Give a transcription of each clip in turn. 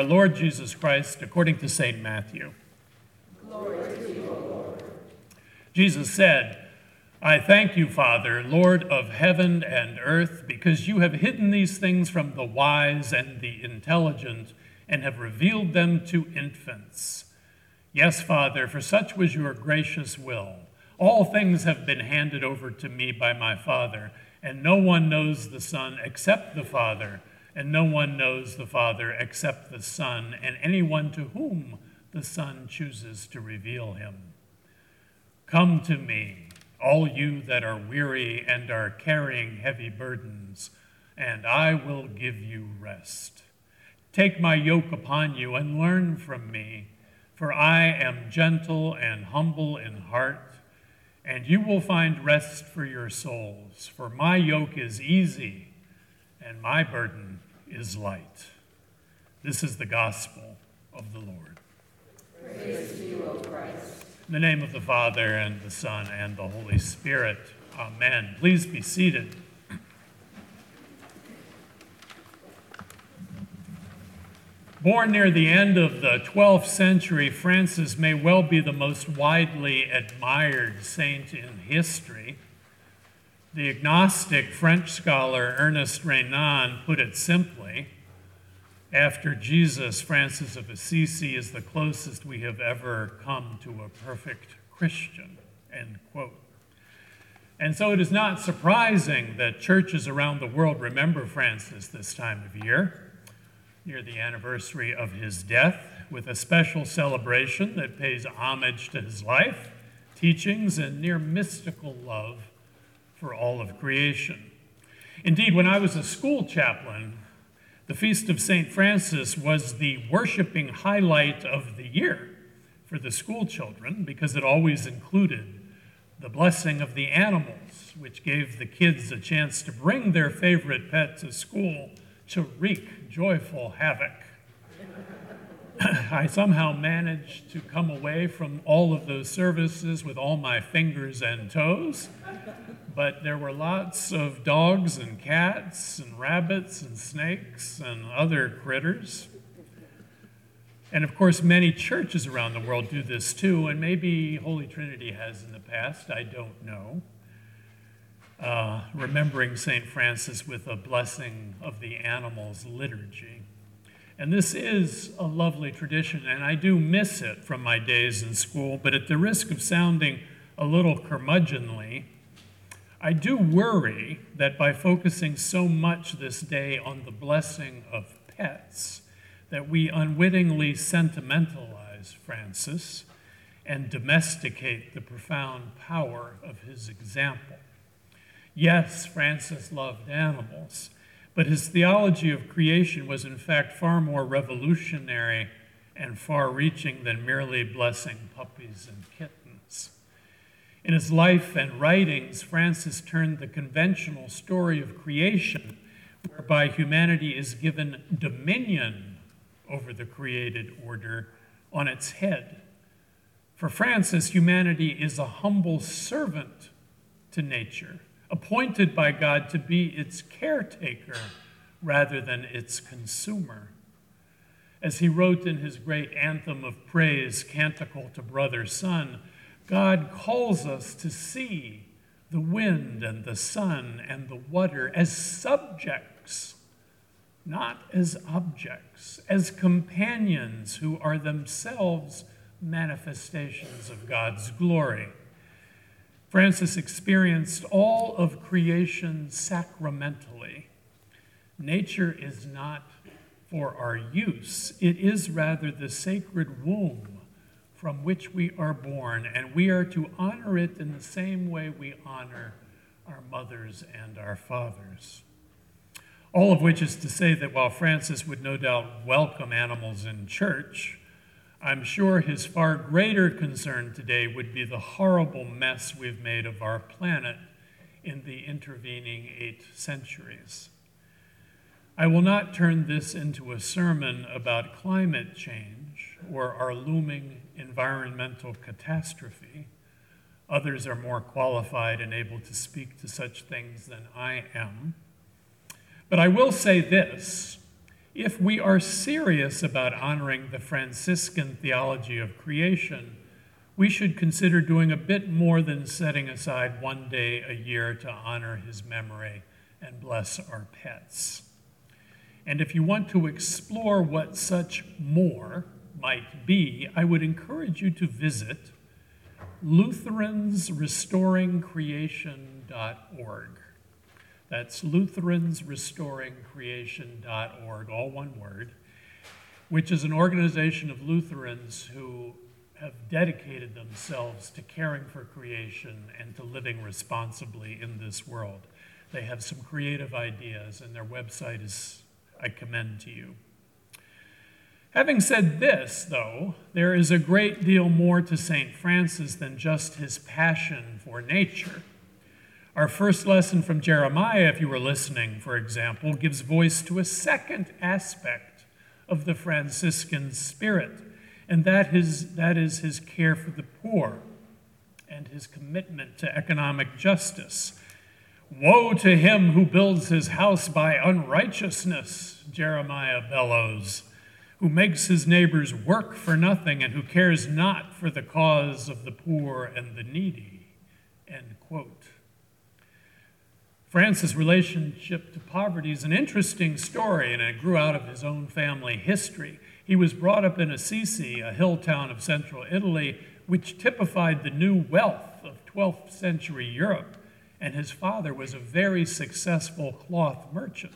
our Lord Jesus Christ according to St. Matthew. Jesus said, I thank you, Father, Lord of heaven and earth, because you have hidden these things from the wise and the intelligent and have revealed them to infants. Yes, Father, for such was your gracious will. All things have been handed over to me by my Father, and no one knows the Son except the Father, and no one knows the Father except the Son, and anyone to whom the Son chooses to reveal him. Come to me, all you that are weary and are carrying heavy burdens, and I will give you rest. Take my yoke upon you and learn from me, for I am gentle and humble in heart, and you will find rest for your souls. For my yoke is easy and my burden is light. This is the gospel of the Lord. Praise to you, O Christ. In the name of the Father, and the Son, and the Holy Spirit. Amen. Please be seated. Born near the end of the 12th century, Francis may well be the most widely admired saint in history. The agnostic French scholar Ernest Renan put it simply after Jesus, Francis of Assisi is the closest we have ever come to a perfect Christian. End quote. And so it is not surprising that churches around the world remember Francis this time of year, near the anniversary of his death, with a special celebration that pays homage to his life, teachings, and near mystical love for all of creation. Indeed, when I was a school chaplain, the Feast of St. Francis was the worshiping highlight of the year for the school children because it always included the blessing of the animals, which gave the kids a chance to bring their favorite pet to school to wreak joyful havoc. I somehow managed to come away from all of those services with all my fingers and toes but there were lots of dogs and cats and rabbits and snakes and other critters. And of course, many churches around the world do this too, and maybe Holy Trinity has in the past, I don't know. Uh, remembering St. Francis with a blessing of the animals liturgy. And this is a lovely tradition, and I do miss it from my days in school, but at the risk of sounding a little curmudgeonly, I do worry that by focusing so much this day on the blessing of pets, that we unwittingly sentimentalize Francis and domesticate the profound power of his example. Yes, Francis loved animals, but his theology of creation was in fact far more revolutionary and far reaching than merely blessing puppies and kittens. In his life and writings, Francis turned the conventional story of creation, whereby humanity is given dominion over the created order, on its head. For Francis, humanity is a humble servant to nature, appointed by God to be its caretaker rather than its consumer. As he wrote in his great anthem of praise, Canticle to Brother Sun, God calls us to see the wind and the sun and the water as subjects, not as objects, as companions who are themselves manifestations of God's glory. Francis experienced all of creation sacramentally. Nature is not for our use, it is rather the sacred womb from which we are born, and we are to honor it in the same way we honor our mothers and our fathers. All of which is to say that while Francis would no doubt welcome animals in church, I'm sure his far greater concern today would be the horrible mess we've made of our planet in the intervening eight centuries. I will not turn this into a sermon about climate change or our looming environmental catastrophe. Others are more qualified and able to speak to such things than I am. But I will say this if we are serious about honoring the Franciscan theology of creation, we should consider doing a bit more than setting aside one day a year to honor his memory and bless our pets. And if you want to explore what such more might be, I would encourage you to visit lutheransrestoringcreation.org. That's lutheransrestoringcreation.org, all one word, which is an organization of Lutherans who have dedicated themselves to caring for creation and to living responsibly in this world. They have some creative ideas, and their website is, I commend to you. Having said this, though, there is a great deal more to St. Francis than just his passion for nature. Our first lesson from Jeremiah, if you were listening, for example, gives voice to a second aspect of the Franciscan spirit, and that is, that is his care for the poor and his commitment to economic justice. Woe to him who builds his house by unrighteousness, Jeremiah bellows who makes his neighbors work for nothing and who cares not for the cause of the poor and the needy. End quote. Francis' relationship to poverty is an interesting story, and it grew out of his own family history. He was brought up in Assisi, a hill town of central Italy, which typified the new wealth of 12th century Europe, and his father was a very successful cloth merchant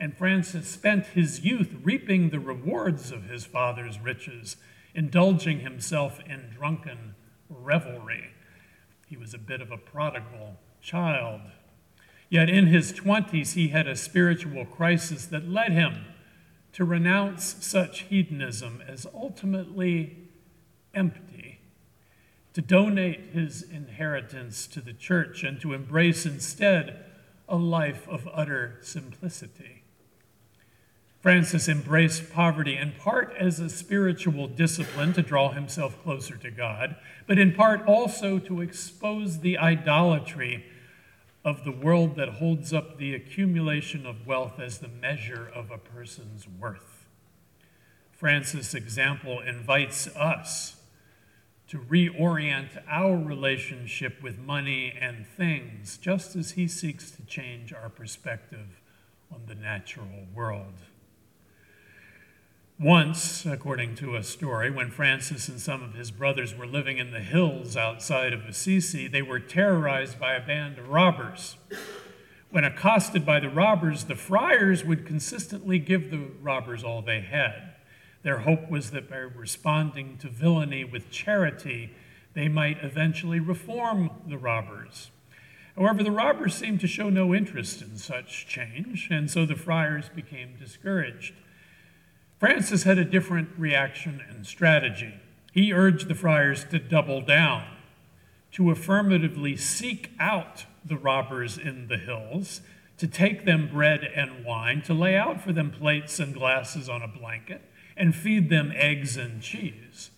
and Francis spent his youth reaping the rewards of his father's riches, indulging himself in drunken revelry. He was a bit of a prodigal child. Yet in his 20s, he had a spiritual crisis that led him to renounce such hedonism as ultimately empty, to donate his inheritance to the church, and to embrace instead a life of utter simplicity. Francis embraced poverty in part as a spiritual discipline to draw himself closer to God, but in part also to expose the idolatry of the world that holds up the accumulation of wealth as the measure of a person's worth. Francis' example invites us to reorient our relationship with money and things, just as he seeks to change our perspective on the natural world. Once, according to a story, when Francis and some of his brothers were living in the hills outside of Assisi, they were terrorized by a band of robbers. When accosted by the robbers, the friars would consistently give the robbers all they had. Their hope was that by responding to villainy with charity, they might eventually reform the robbers. However, the robbers seemed to show no interest in such change, and so the friars became discouraged. Francis had a different reaction and strategy. He urged the friars to double down, to affirmatively seek out the robbers in the hills, to take them bread and wine, to lay out for them plates and glasses on a blanket, and feed them eggs and cheese.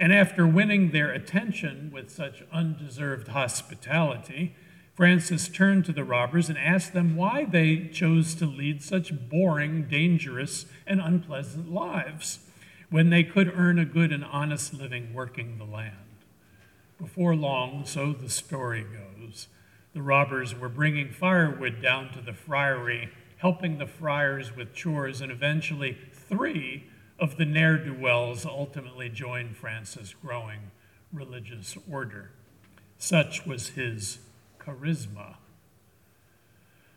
And after winning their attention with such undeserved hospitality, Francis turned to the robbers and asked them why they chose to lead such boring, dangerous, and unpleasant lives when they could earn a good and honest living working the land. Before long, so the story goes, the robbers were bringing firewood down to the friary, helping the friars with chores, and eventually three of the ne'er do wells ultimately joined Francis' growing religious order. Such was his charisma.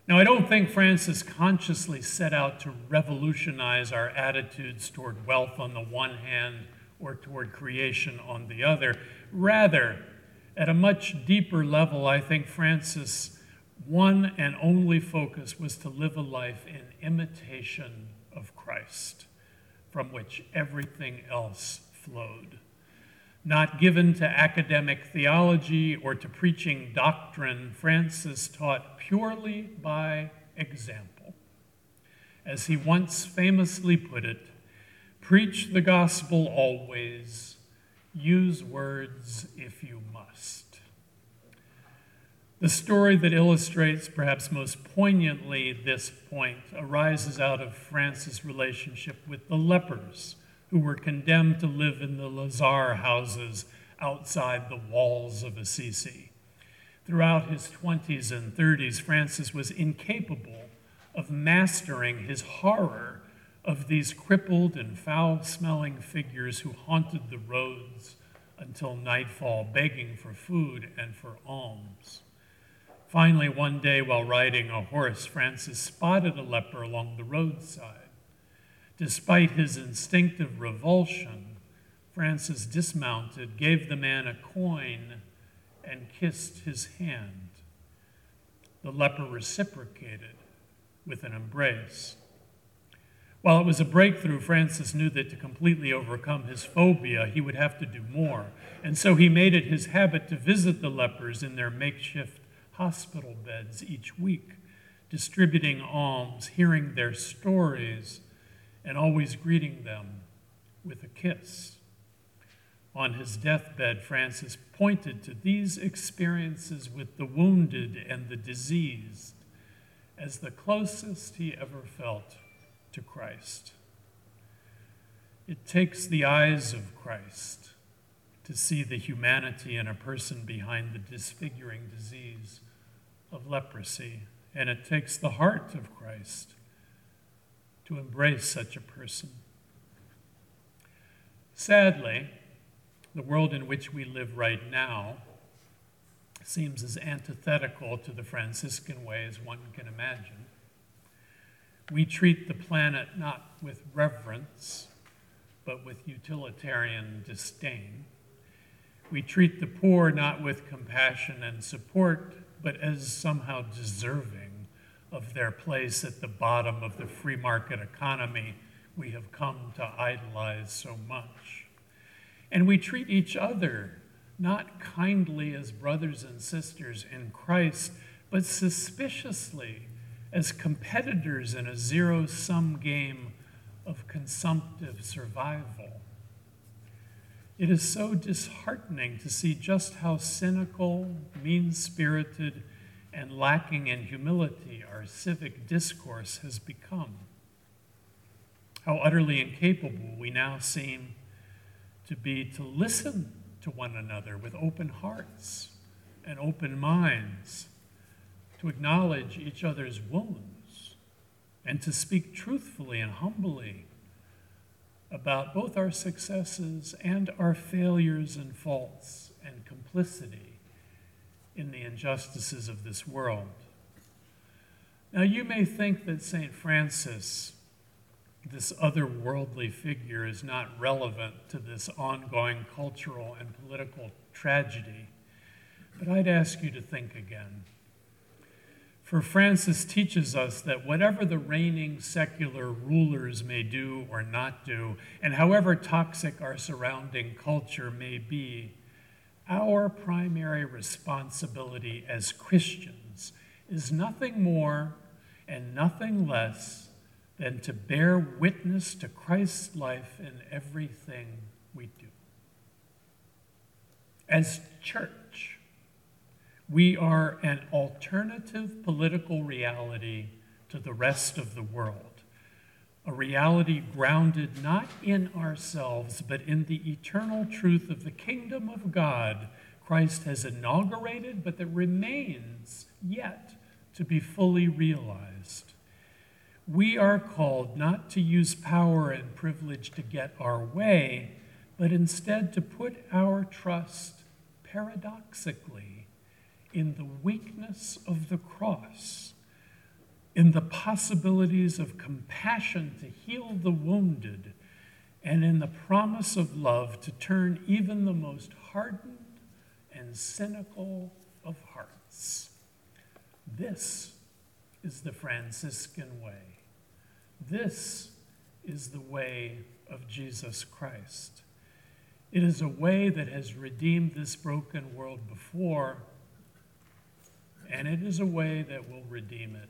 Now, I don't think Francis consciously set out to revolutionize our attitudes toward wealth on the one hand or toward creation on the other. Rather, at a much deeper level, I think Francis' one and only focus was to live a life in imitation of Christ, from which everything else flowed not given to academic theology or to preaching doctrine, Francis taught purely by example. As he once famously put it, preach the gospel always, use words if you must. The story that illustrates perhaps most poignantly this point arises out of Francis' relationship with the lepers who were condemned to live in the Lazar houses outside the walls of Assisi. Throughout his 20s and 30s, Francis was incapable of mastering his horror of these crippled and foul smelling figures who haunted the roads until nightfall, begging for food and for alms. Finally, one day while riding a horse, Francis spotted a leper along the roadside. Despite his instinctive revulsion, Francis dismounted, gave the man a coin, and kissed his hand. The leper reciprocated with an embrace. While it was a breakthrough, Francis knew that to completely overcome his phobia, he would have to do more. And so he made it his habit to visit the lepers in their makeshift hospital beds each week, distributing alms, hearing their stories, and always greeting them with a kiss. On his deathbed, Francis pointed to these experiences with the wounded and the diseased as the closest he ever felt to Christ. It takes the eyes of Christ to see the humanity in a person behind the disfiguring disease of leprosy, and it takes the heart of Christ to embrace such a person. Sadly, the world in which we live right now seems as antithetical to the Franciscan way as one can imagine. We treat the planet not with reverence, but with utilitarian disdain. We treat the poor not with compassion and support, but as somehow deserving of their place at the bottom of the free market economy we have come to idolize so much. And we treat each other not kindly as brothers and sisters in Christ, but suspiciously as competitors in a zero sum game of consumptive survival. It is so disheartening to see just how cynical, mean spirited, and lacking in humility our civic discourse has become. How utterly incapable we now seem to be to listen to one another with open hearts and open minds to acknowledge each other's wounds and to speak truthfully and humbly about both our successes and our failures and faults and complicity in the injustices of this world. Now, you may think that St. Francis, this otherworldly figure, is not relevant to this ongoing cultural and political tragedy, but I'd ask you to think again. For Francis teaches us that whatever the reigning secular rulers may do or not do, and however toxic our surrounding culture may be, our primary responsibility as Christians is nothing more and nothing less than to bear witness to Christ's life in everything we do. As church, we are an alternative political reality to the rest of the world, a reality grounded not in ourselves, but in the eternal truth of the kingdom of God Christ has inaugurated, but that remains yet to be fully realized. We are called not to use power and privilege to get our way, but instead to put our trust paradoxically in the weakness of the cross, in the possibilities of compassion to heal the wounded, and in the promise of love to turn even the most hardened and cynical of hearts. This is the Franciscan way. This is the way of Jesus Christ. It is a way that has redeemed this broken world before and it is a way that will redeem it